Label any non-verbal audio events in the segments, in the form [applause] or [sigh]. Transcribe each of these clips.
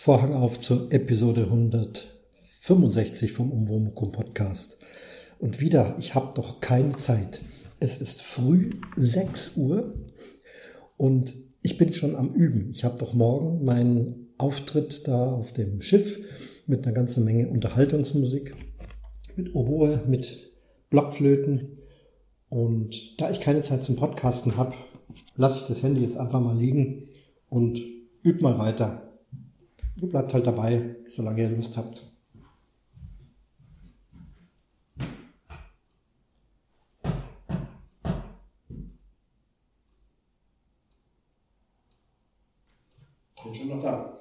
Vorhang auf zur Episode 165 vom Umwomukum Podcast. Und wieder, ich habe doch keine Zeit. Es ist früh 6 Uhr und ich bin schon am Üben. Ich habe doch morgen meinen Auftritt da auf dem Schiff mit einer ganzen Menge Unterhaltungsmusik, mit Oboe, mit Blockflöten. Und da ich keine Zeit zum Podcasten habe, lasse ich das Handy jetzt einfach mal liegen und übe mal weiter. Ihr bleibt halt dabei, solange ihr Lust habt. Bin schon noch da.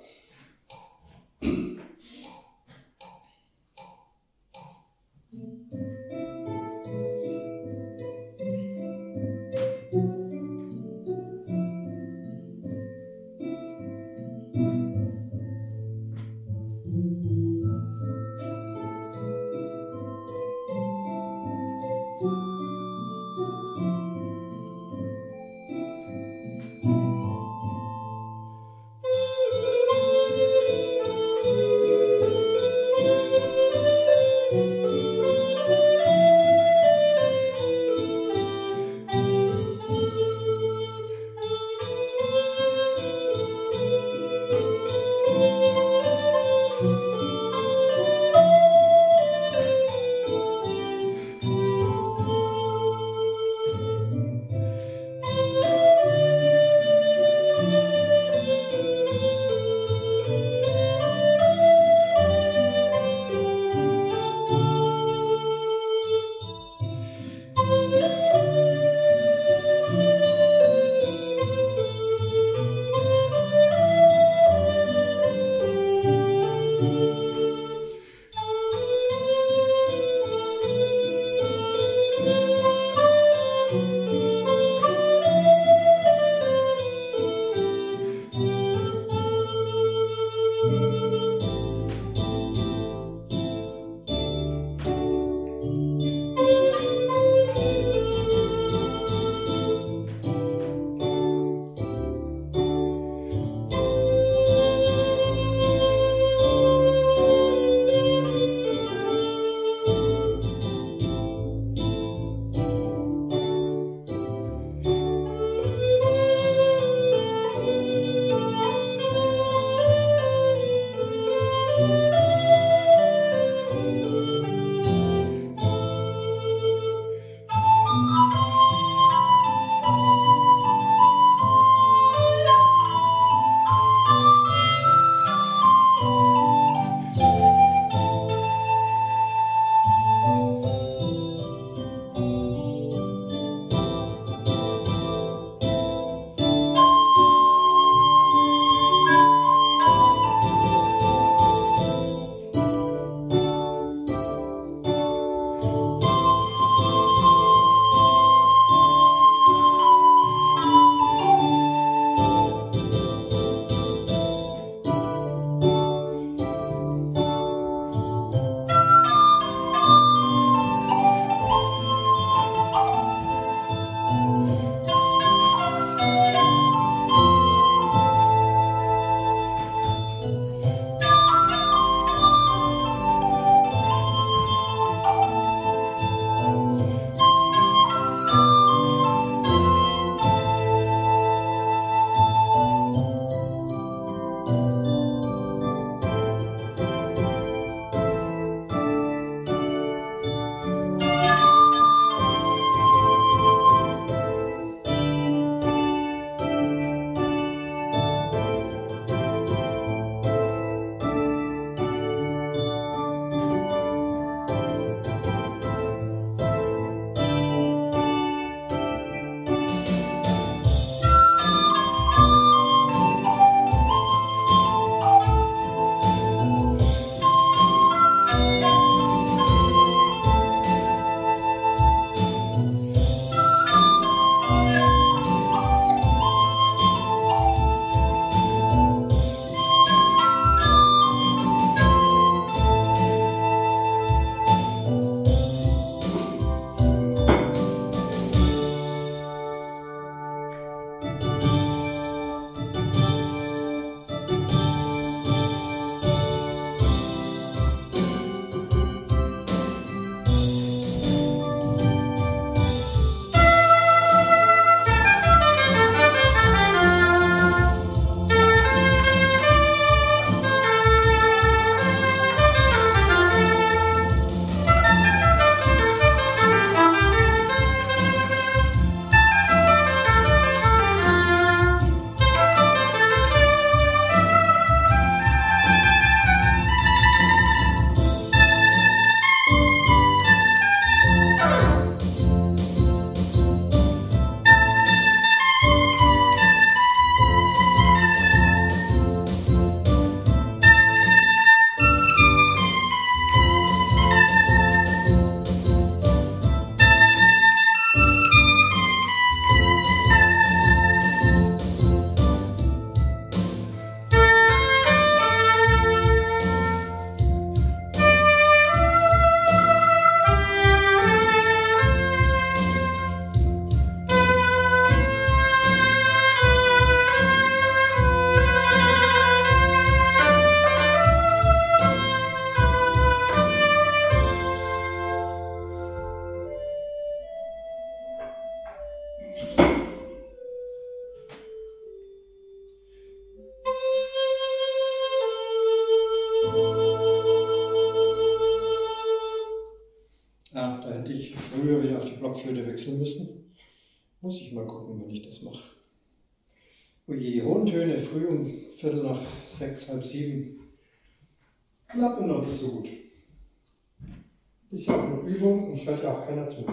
Wechseln müssen. Muss ich mal gucken, wenn ich das mache. Ui, die hohen Töne früh um Viertel nach sechs, halb sieben klappen noch nicht so gut. Ist ja auch eine Übung und fällt ja auch keiner zu.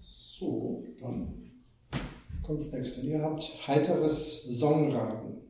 So, dann kommt das nächste. Ihr habt heiteres Songraten.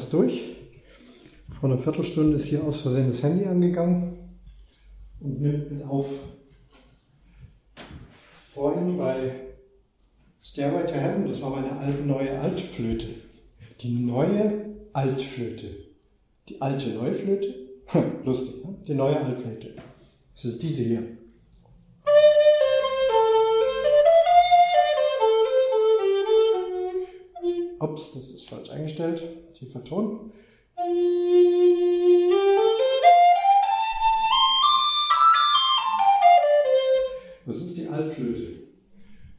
Fast durch. Vor einer Viertelstunde ist hier aus Versehen das Handy angegangen und nimmt mit auf. Vorhin bei Stairway to Heaven, das war meine alte, neue Altflöte. Die neue Altflöte. Die alte neue Flöte? [laughs] Lustig, ne? Die neue Altflöte. Das ist diese hier. Ups, das ist falsch eingestellt. Tiefer Ton. Das ist die Altflöte.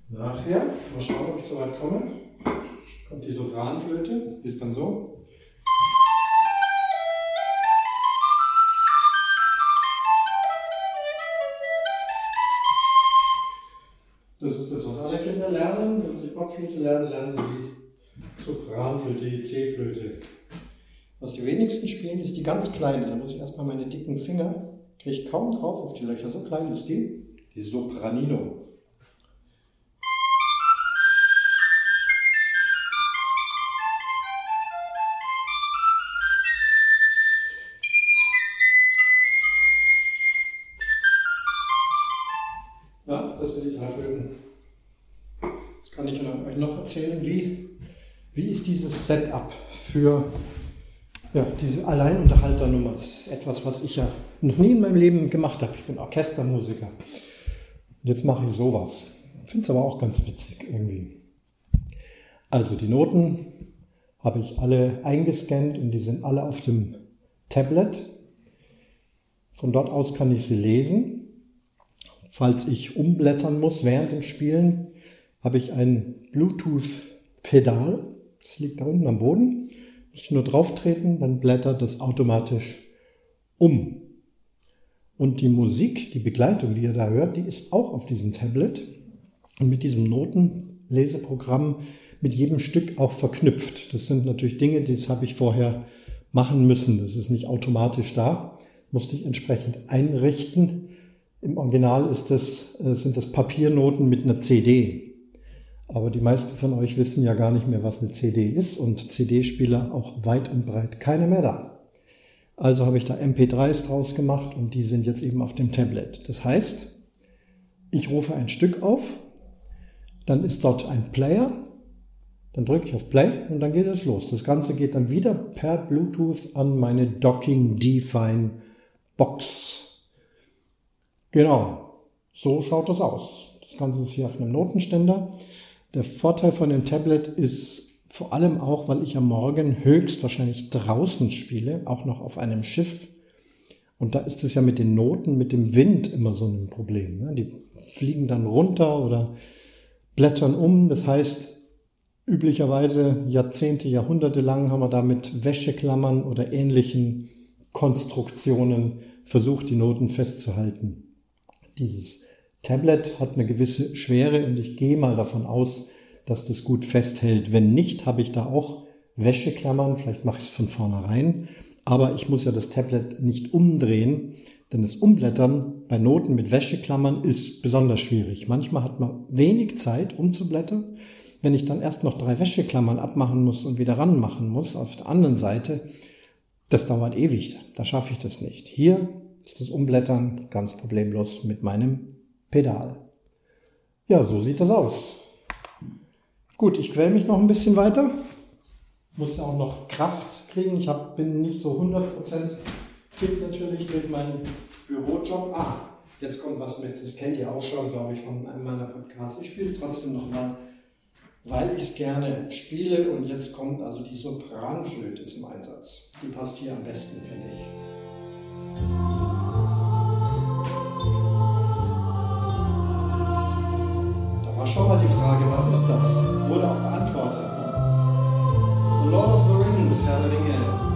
Nachher, mal schauen, ob ich so weit komme, kommt die Sopranflöte, die ist dann so. Das ist das, was alle Kinder lernen. Wenn sie Blockflöte lernen, lernen sie die Sopranflöte, die C-Flöte. Was die wenigsten spielen, ist die ganz kleine. Da muss ich erstmal meine dicken Finger, kriege ich kaum drauf auf die Löcher. So klein ist die. Die Sopranino. Setup für ja, diese Alleinunterhalternummer. Das ist etwas, was ich ja noch nie in meinem Leben gemacht habe. Ich bin Orchestermusiker. Und jetzt mache ich sowas. Finde es aber auch ganz witzig irgendwie. Also die Noten habe ich alle eingescannt und die sind alle auf dem Tablet. Von dort aus kann ich sie lesen. Falls ich umblättern muss während dem Spielen, habe ich ein Bluetooth-Pedal. Das liegt da unten am Boden. Muss ich nur drauf treten, dann blättert das automatisch um. Und die Musik, die Begleitung, die ihr da hört, die ist auch auf diesem Tablet und mit diesem Notenleseprogramm mit jedem Stück auch verknüpft. Das sind natürlich Dinge, die habe ich vorher machen müssen. Das ist nicht automatisch da. Musste ich entsprechend einrichten. Im Original ist das, äh, sind das Papiernoten mit einer CD. Aber die meisten von euch wissen ja gar nicht mehr, was eine CD ist und CD-Spieler auch weit und breit keine mehr da. Also habe ich da MP3s draus gemacht und die sind jetzt eben auf dem Tablet. Das heißt, ich rufe ein Stück auf, dann ist dort ein Player, dann drücke ich auf Play und dann geht es los. Das Ganze geht dann wieder per Bluetooth an meine Docking Define Box. Genau, so schaut das aus. Das Ganze ist hier auf einem Notenständer. Der Vorteil von dem Tablet ist vor allem auch, weil ich am Morgen höchstwahrscheinlich draußen spiele, auch noch auf einem Schiff. Und da ist es ja mit den Noten, mit dem Wind immer so ein Problem. Ne? Die fliegen dann runter oder blättern um. Das heißt, üblicherweise Jahrzehnte, Jahrhunderte lang haben wir da mit Wäscheklammern oder ähnlichen Konstruktionen versucht, die Noten festzuhalten. Dieses Tablet hat eine gewisse Schwere und ich gehe mal davon aus, dass das gut festhält. Wenn nicht, habe ich da auch Wäscheklammern, vielleicht mache ich es von vornherein, aber ich muss ja das Tablet nicht umdrehen, denn das Umblättern bei Noten mit Wäscheklammern ist besonders schwierig. Manchmal hat man wenig Zeit umzublättern. Wenn ich dann erst noch drei Wäscheklammern abmachen muss und wieder ranmachen muss auf der anderen Seite, das dauert ewig. Da schaffe ich das nicht. Hier ist das Umblättern ganz problemlos mit meinem Pedal. Ja, so sieht das aus. Gut, ich quäle mich noch ein bisschen weiter. Muss ja auch noch Kraft kriegen. Ich hab, bin nicht so 100% fit natürlich durch meinen Bürojob. Ah, jetzt kommt was mit. Das kennt ihr auch schon, glaube ich, von einem meiner Podcasts. Ich spiele es trotzdem nochmal, weil ich es gerne spiele. Und jetzt kommt also die Sopranflöte zum Einsatz. Die passt hier am besten, finde ich. Frage, was ist das? Wurde auch beantwortet. The Lord of the Rings, Herr der Ringe.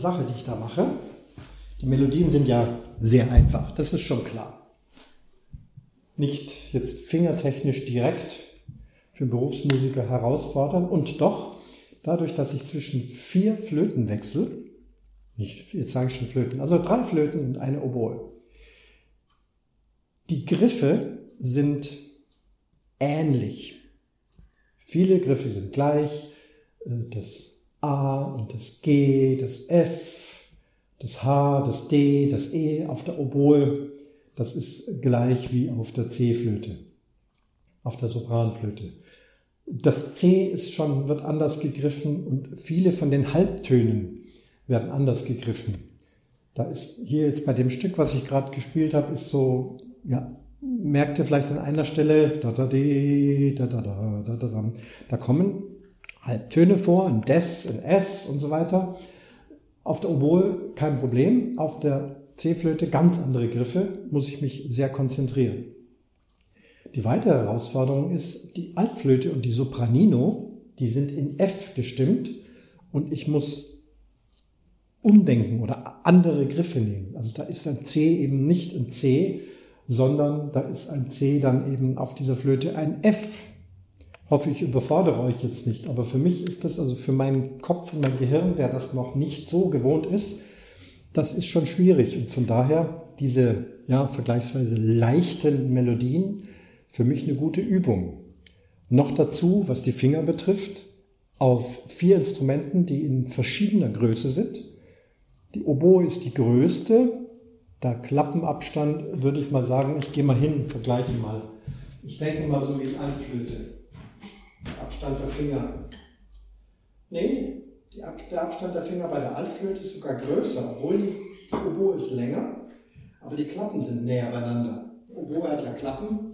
Sache, die ich da mache, die Melodien sind ja sehr einfach, das ist schon klar. Nicht jetzt fingertechnisch direkt für Berufsmusiker herausfordern und doch dadurch, dass ich zwischen vier Flöten wechsle, nicht, jetzt sage ich schon Flöten, also drei Flöten und eine Oboe. Die Griffe sind ähnlich. Viele Griffe sind gleich. Äh, das A und das G, das F, das H, das D, das E auf der Oboe, das ist gleich wie auf der C-Flöte, auf der Sopranflöte. Das C ist schon, wird anders gegriffen und viele von den Halbtönen werden anders gegriffen. Da ist hier jetzt bei dem Stück, was ich gerade gespielt habe, ist so, ja, merkt ihr vielleicht an einer Stelle, da, da, da, da, da, da, da, da, da kommen Halbtöne vor, ein Des, ein S und so weiter. Auf der Oboe kein Problem, auf der C-Flöte ganz andere Griffe, muss ich mich sehr konzentrieren. Die weitere Herausforderung ist, die Altflöte und die Sopranino, die sind in F gestimmt und ich muss umdenken oder andere Griffe nehmen. Also da ist ein C eben nicht ein C, sondern da ist ein C dann eben auf dieser Flöte ein F. Hoffe ich überfordere euch jetzt nicht, aber für mich ist das also für meinen Kopf und mein Gehirn, der das noch nicht so gewohnt ist, das ist schon schwierig und von daher diese ja vergleichsweise leichten Melodien für mich eine gute Übung. Noch dazu, was die Finger betrifft, auf vier Instrumenten, die in verschiedener Größe sind. Die Oboe ist die größte. Der Klappenabstand würde ich mal sagen, ich gehe mal hin, vergleiche mal. Ich denke mal so wie die Anflöte. Der Abstand der Finger. Nee, Ab der Abstand der Finger bei der Altflöte ist sogar größer, obwohl die, die Oboe ist länger, aber die Klappen sind näher beieinander. Die Oboe hat ja Klappen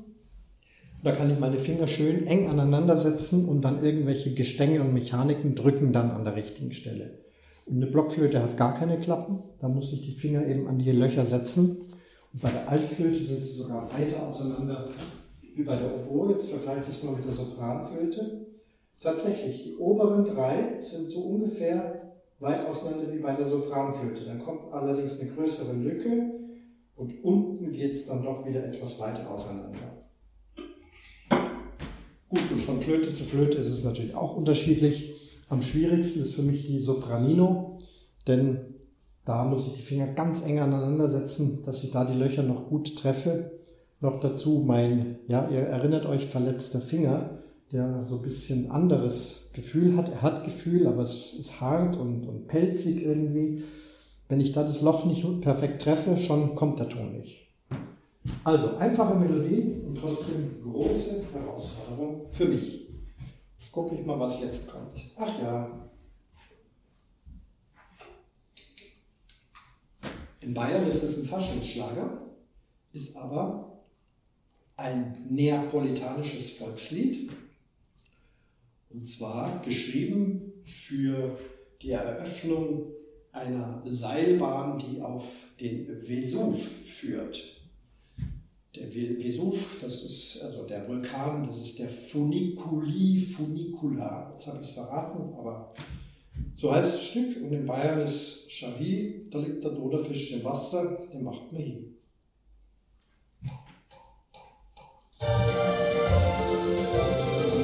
da kann ich meine Finger schön eng aneinander setzen und dann irgendwelche Gestänge und Mechaniken drücken dann an der richtigen Stelle. Und eine Blockflöte hat gar keine Klappen, da muss ich die Finger eben an die Löcher setzen. Und bei der Altflöte sind sie sogar weiter auseinander wie bei der Oboe. Jetzt vergleiche ich es mal mit der Sopranflöte. Tatsächlich, die oberen drei sind so ungefähr weit auseinander wie bei der Sopranflöte. Dann kommt allerdings eine größere Lücke und unten geht es dann doch wieder etwas weiter auseinander. Gut, und von Flöte zu Flöte ist es natürlich auch unterschiedlich. Am schwierigsten ist für mich die Sopranino, denn da muss ich die Finger ganz eng aneinander setzen, dass ich da die Löcher noch gut treffe. Noch dazu mein, ja, ihr erinnert euch, verletzter Finger, der so ein bisschen anderes Gefühl hat. Er hat Gefühl, aber es ist hart und, und pelzig irgendwie. Wenn ich da das Loch nicht perfekt treffe, schon kommt der Ton nicht. Also einfache Melodie und trotzdem große Herausforderung für mich. Jetzt gucke ich mal, was jetzt kommt. Ach ja. In Bayern ist es ein Faschingsschlager, ist aber ein neapolitanisches Volkslied. Und zwar geschrieben für die Eröffnung einer Seilbahn, die auf den Vesuv führt. Der Vesuv, das ist also der Vulkan, das ist der Funiculi Funicula. Jetzt habe ich es verraten, aber so heißt das Stück. Und in Bayern ist Shari, da liegt der Doderfisch im Wasser, der macht mir hin. Thank you.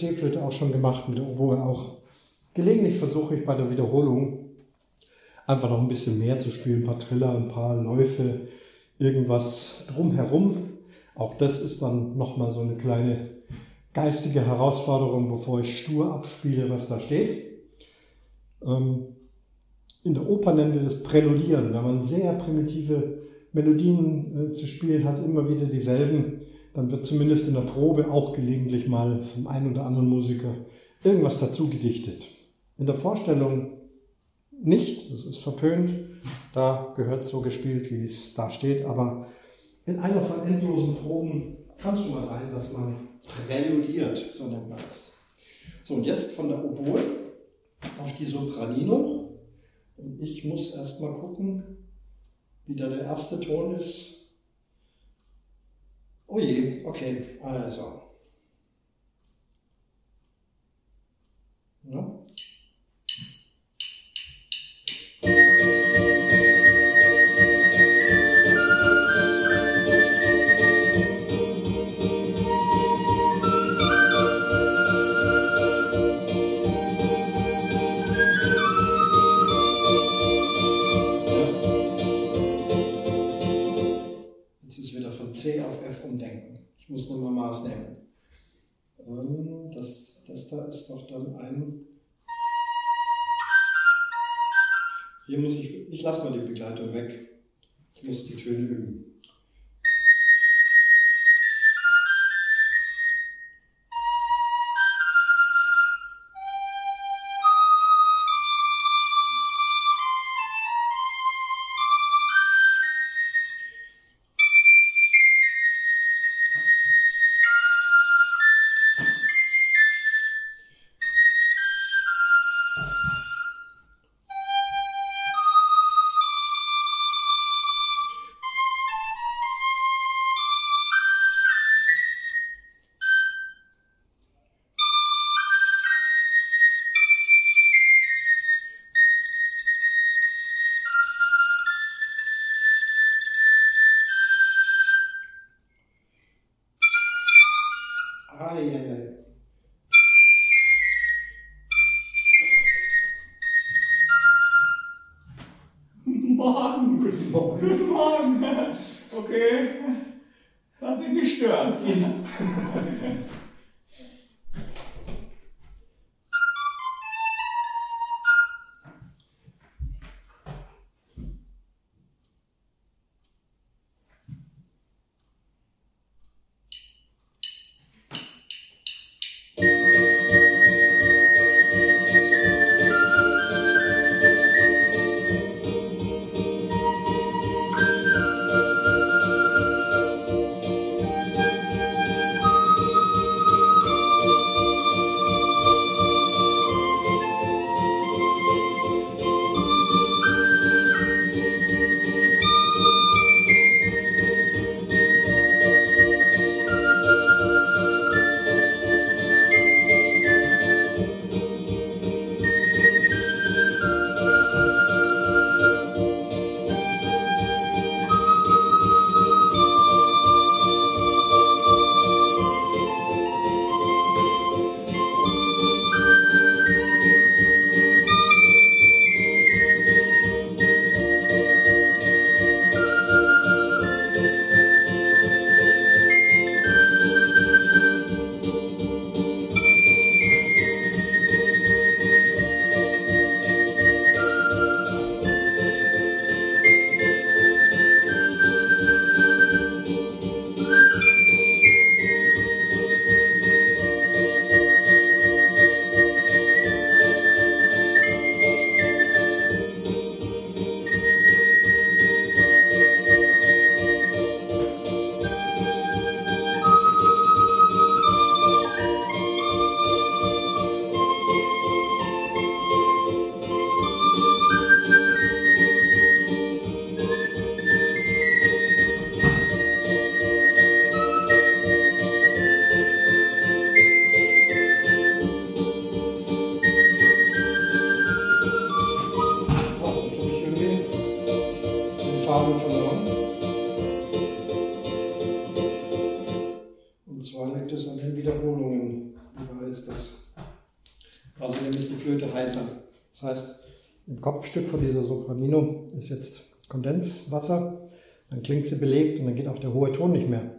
C-Flöte auch schon gemacht, mit der Oboe auch. Gelegentlich versuche ich bei der Wiederholung einfach noch ein bisschen mehr zu spielen, ein paar Triller, ein paar Läufe, irgendwas drumherum. Auch das ist dann nochmal so eine kleine geistige Herausforderung, bevor ich stur abspiele, was da steht. Ähm, in der Oper nennen wir das Präludieren, wenn man sehr primitive Melodien äh, zu spielen hat, immer wieder dieselben, dann wird zumindest in der Probe auch gelegentlich mal vom einen oder anderen Musiker irgendwas dazu gedichtet. In der Vorstellung nicht, das ist verpönt, da gehört so gespielt, wie es da steht, aber in einer von endlosen Proben kann es schon mal sein, dass man präludiert, so nennt man es. So, und jetzt von der Oboe auf die Sopranino. Ich muss erst mal gucken, wie da der erste Ton ist. Oh je, okay, also. Muss nochmal Maß nehmen. Das, das da ist doch dann ein. Hier muss ich, ich lasse mal die Begleitung weg. Ich muss die Töne üben. Im Kopfstück von dieser Sopranino ist jetzt Kondenswasser, dann klingt sie belegt und dann geht auch der hohe Ton nicht mehr.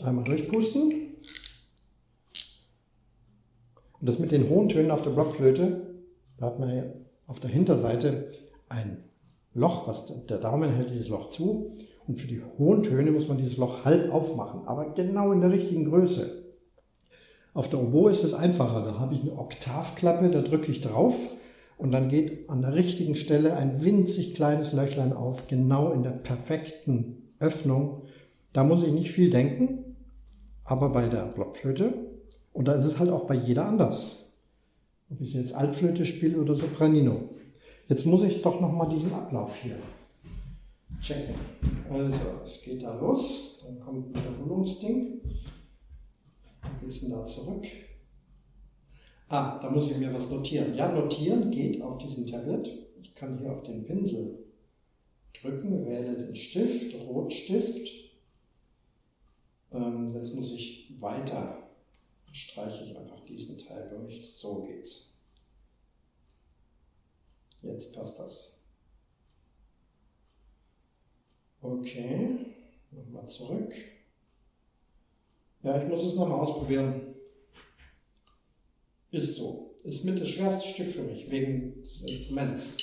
Einmal durchpusten. Und das mit den hohen Tönen auf der Blockflöte, da hat man ja auf der Hinterseite ein Loch, was der Daumen hält dieses Loch zu. Und für die hohen Töne muss man dieses Loch halb aufmachen, aber genau in der richtigen Größe. Auf der Oboe ist es einfacher. Da habe ich eine Oktavklappe, da drücke ich drauf und dann geht an der richtigen Stelle ein winzig kleines Löchlein auf, genau in der perfekten Öffnung. Da muss ich nicht viel denken, aber bei der Blockflöte, und da ist es halt auch bei jeder anders. Ob ich jetzt Altflöte spiele oder Sopranino. Jetzt muss ich doch nochmal diesen Ablauf hier checken. Also, es geht da los, dann kommt ein Wiederholungsding. Wo geht es denn da zurück? Ah, da muss ich mir was notieren. Ja, notieren geht auf diesem Tablet. Ich kann hier auf den Pinsel drücken, wähle den Stift, Rotstift. Ähm, jetzt muss ich weiter, streiche ich einfach diesen Teil durch. So geht's. Jetzt passt das. Okay, nochmal zurück. Ja, ich muss es nochmal ausprobieren. Ist so. Ist mit das schwerste Stück für mich, wegen des Instruments.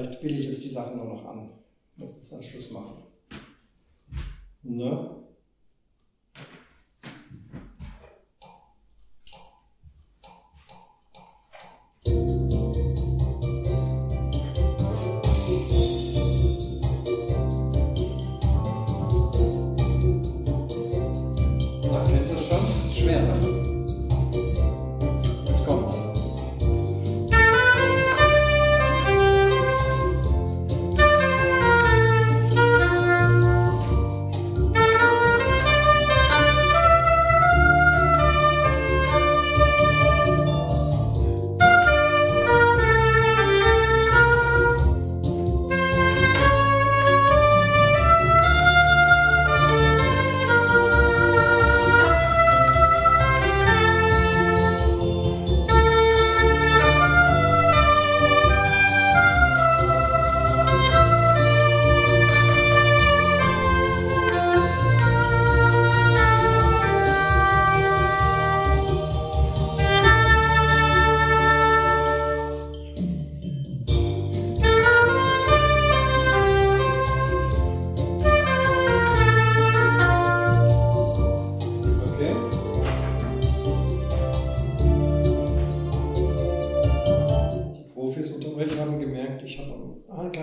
Vielleicht spiele ich jetzt die Sachen nur noch an. Muss jetzt dann Schluss machen. Ne?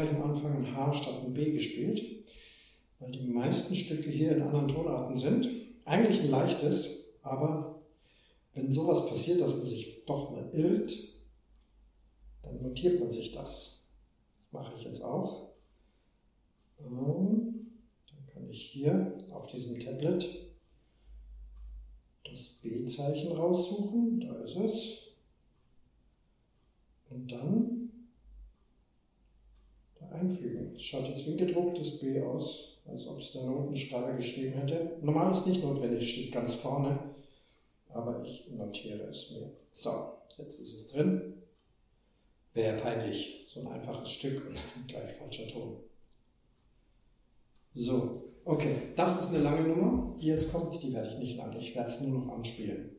hätte am Anfang ein H statt ein B gespielt, weil die meisten Stücke hier in anderen Tonarten sind. Eigentlich ein leichtes, aber wenn sowas passiert, dass man sich doch mal irrt, dann notiert man sich das. Das mache ich jetzt auch. Ähm, dann kann ich hier auf diesem Tablet das B-Zeichen raussuchen. Da ist es. Und dann einfügen. Es schaut jetzt wie ein gedrucktes B aus, als ob es der Notenschreiber geschrieben hätte. Normal ist nicht notwendig, steht ganz vorne, aber ich notiere es mir. So, jetzt ist es drin. Wäre peinlich, so ein einfaches Stück und gleich falscher Ton. So, okay, das ist eine lange Nummer, die jetzt kommt, die werde ich nicht lang, ich werde es nur noch anspielen.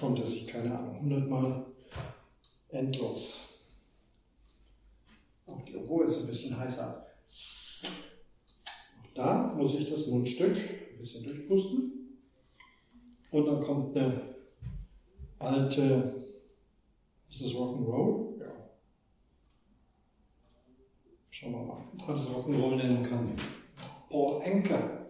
Kommt es sich, keine Ahnung, hundertmal endlos. Auch die Oboe ist ein bisschen heißer. Da muss ich das Mundstück ein bisschen durchpusten. Und dann kommt eine alte, ist das Rock'n'Roll? Ja. Schauen wir mal, ob man das Rock'n'Roll nennen kann. Paul Anker.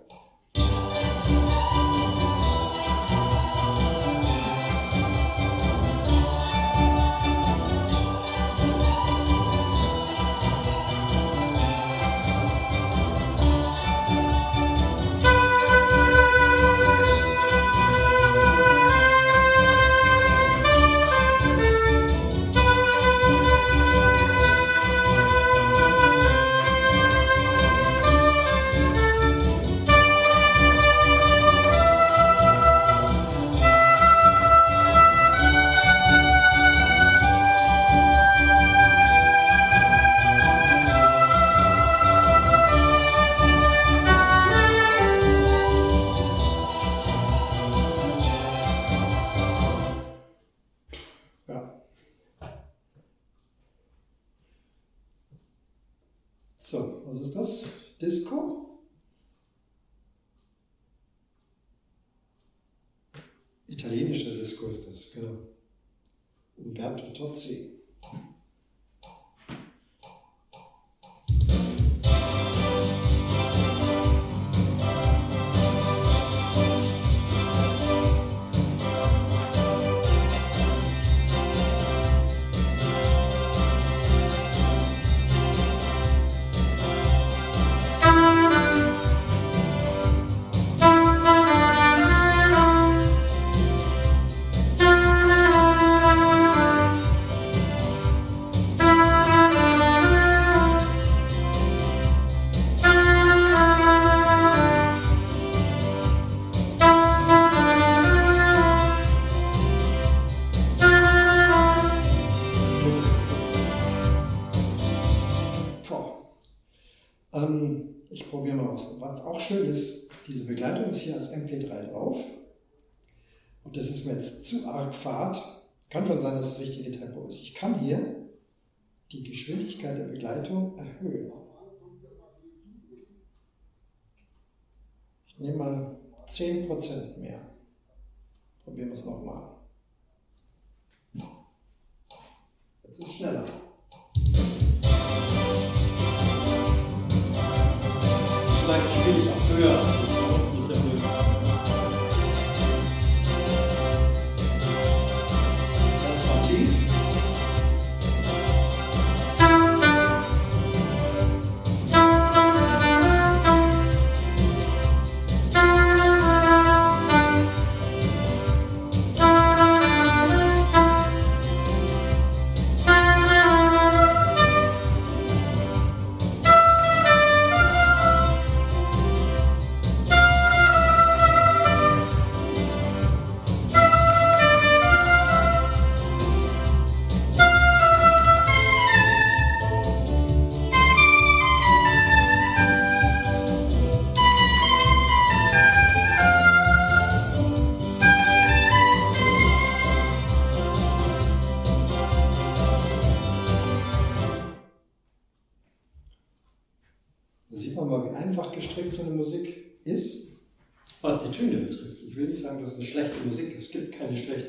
Ich nehme mal 10% mehr. Probieren wir es nochmal. Jetzt ist es schneller. Vielleicht spiele ich auch höher.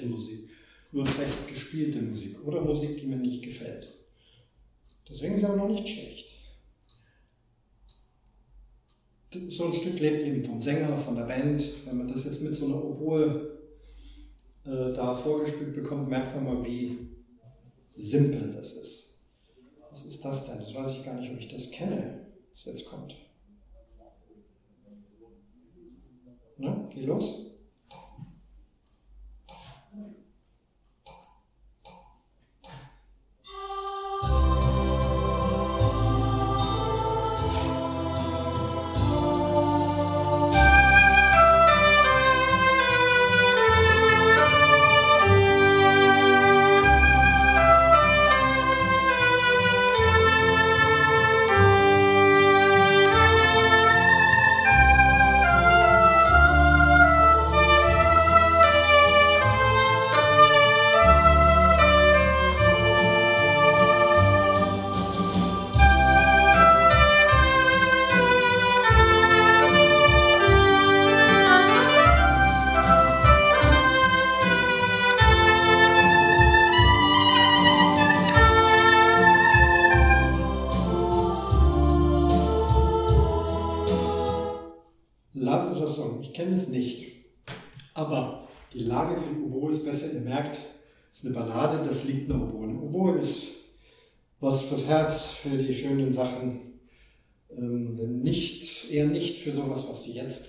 Nur schlecht gespielte Musik oder Musik, die mir nicht gefällt. Deswegen ist sie aber noch nicht schlecht. So ein Stück lebt eben vom Sänger, von der Band. Wenn man das jetzt mit so einer Oboe äh, da vorgespielt bekommt, merkt man mal, wie simpel das ist. Was ist das denn? Das weiß ich gar nicht, ob ich das kenne, was jetzt kommt. Ne? Geh los. Jetzt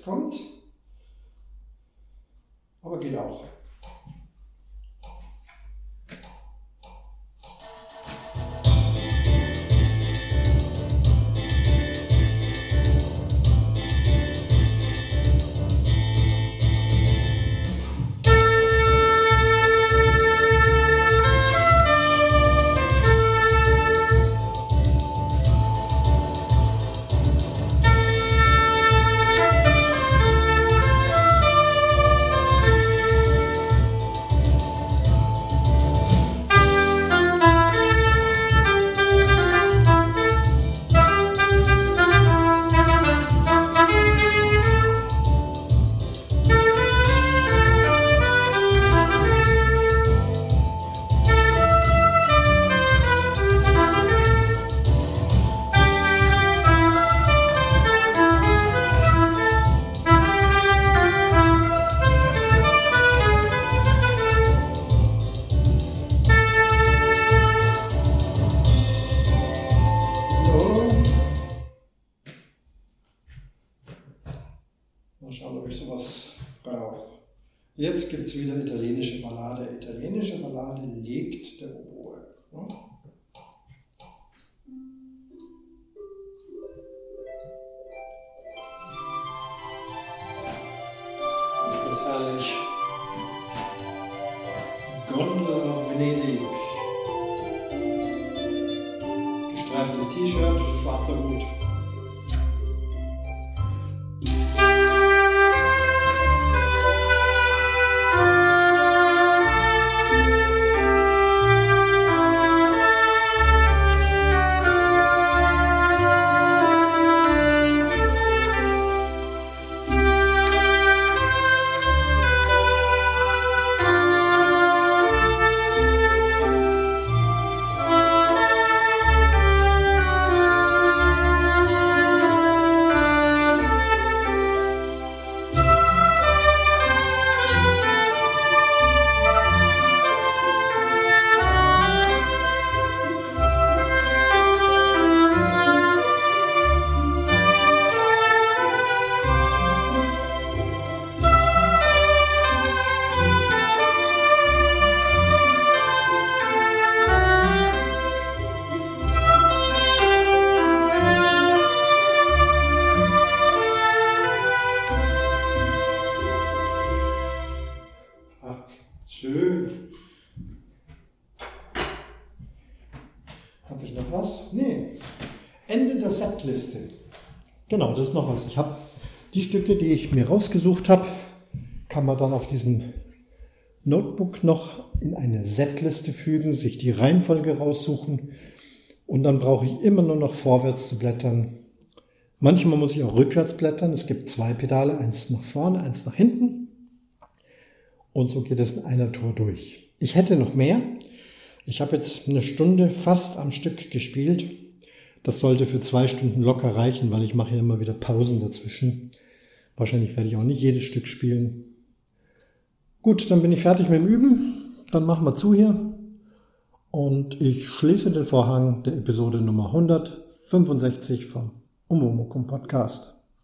das ist noch was. Ich habe die Stücke, die ich mir rausgesucht habe, kann man dann auf diesem Notebook noch in eine Setliste fügen, sich die Reihenfolge raussuchen und dann brauche ich immer nur noch vorwärts zu blättern. Manchmal muss ich auch rückwärts blättern. Es gibt zwei Pedale, eins nach vorne, eins nach hinten. Und so geht es in einer Tour durch. Ich hätte noch mehr. Ich habe jetzt eine Stunde fast am Stück gespielt. Das sollte für zwei Stunden locker reichen, weil ich mache ja immer wieder Pausen dazwischen. Wahrscheinlich werde ich auch nicht jedes Stück spielen. Gut, dann bin ich fertig mit dem Üben. Dann machen wir zu hier. Und ich schließe den Vorhang der Episode Nummer 165 vom Umwomukum Podcast.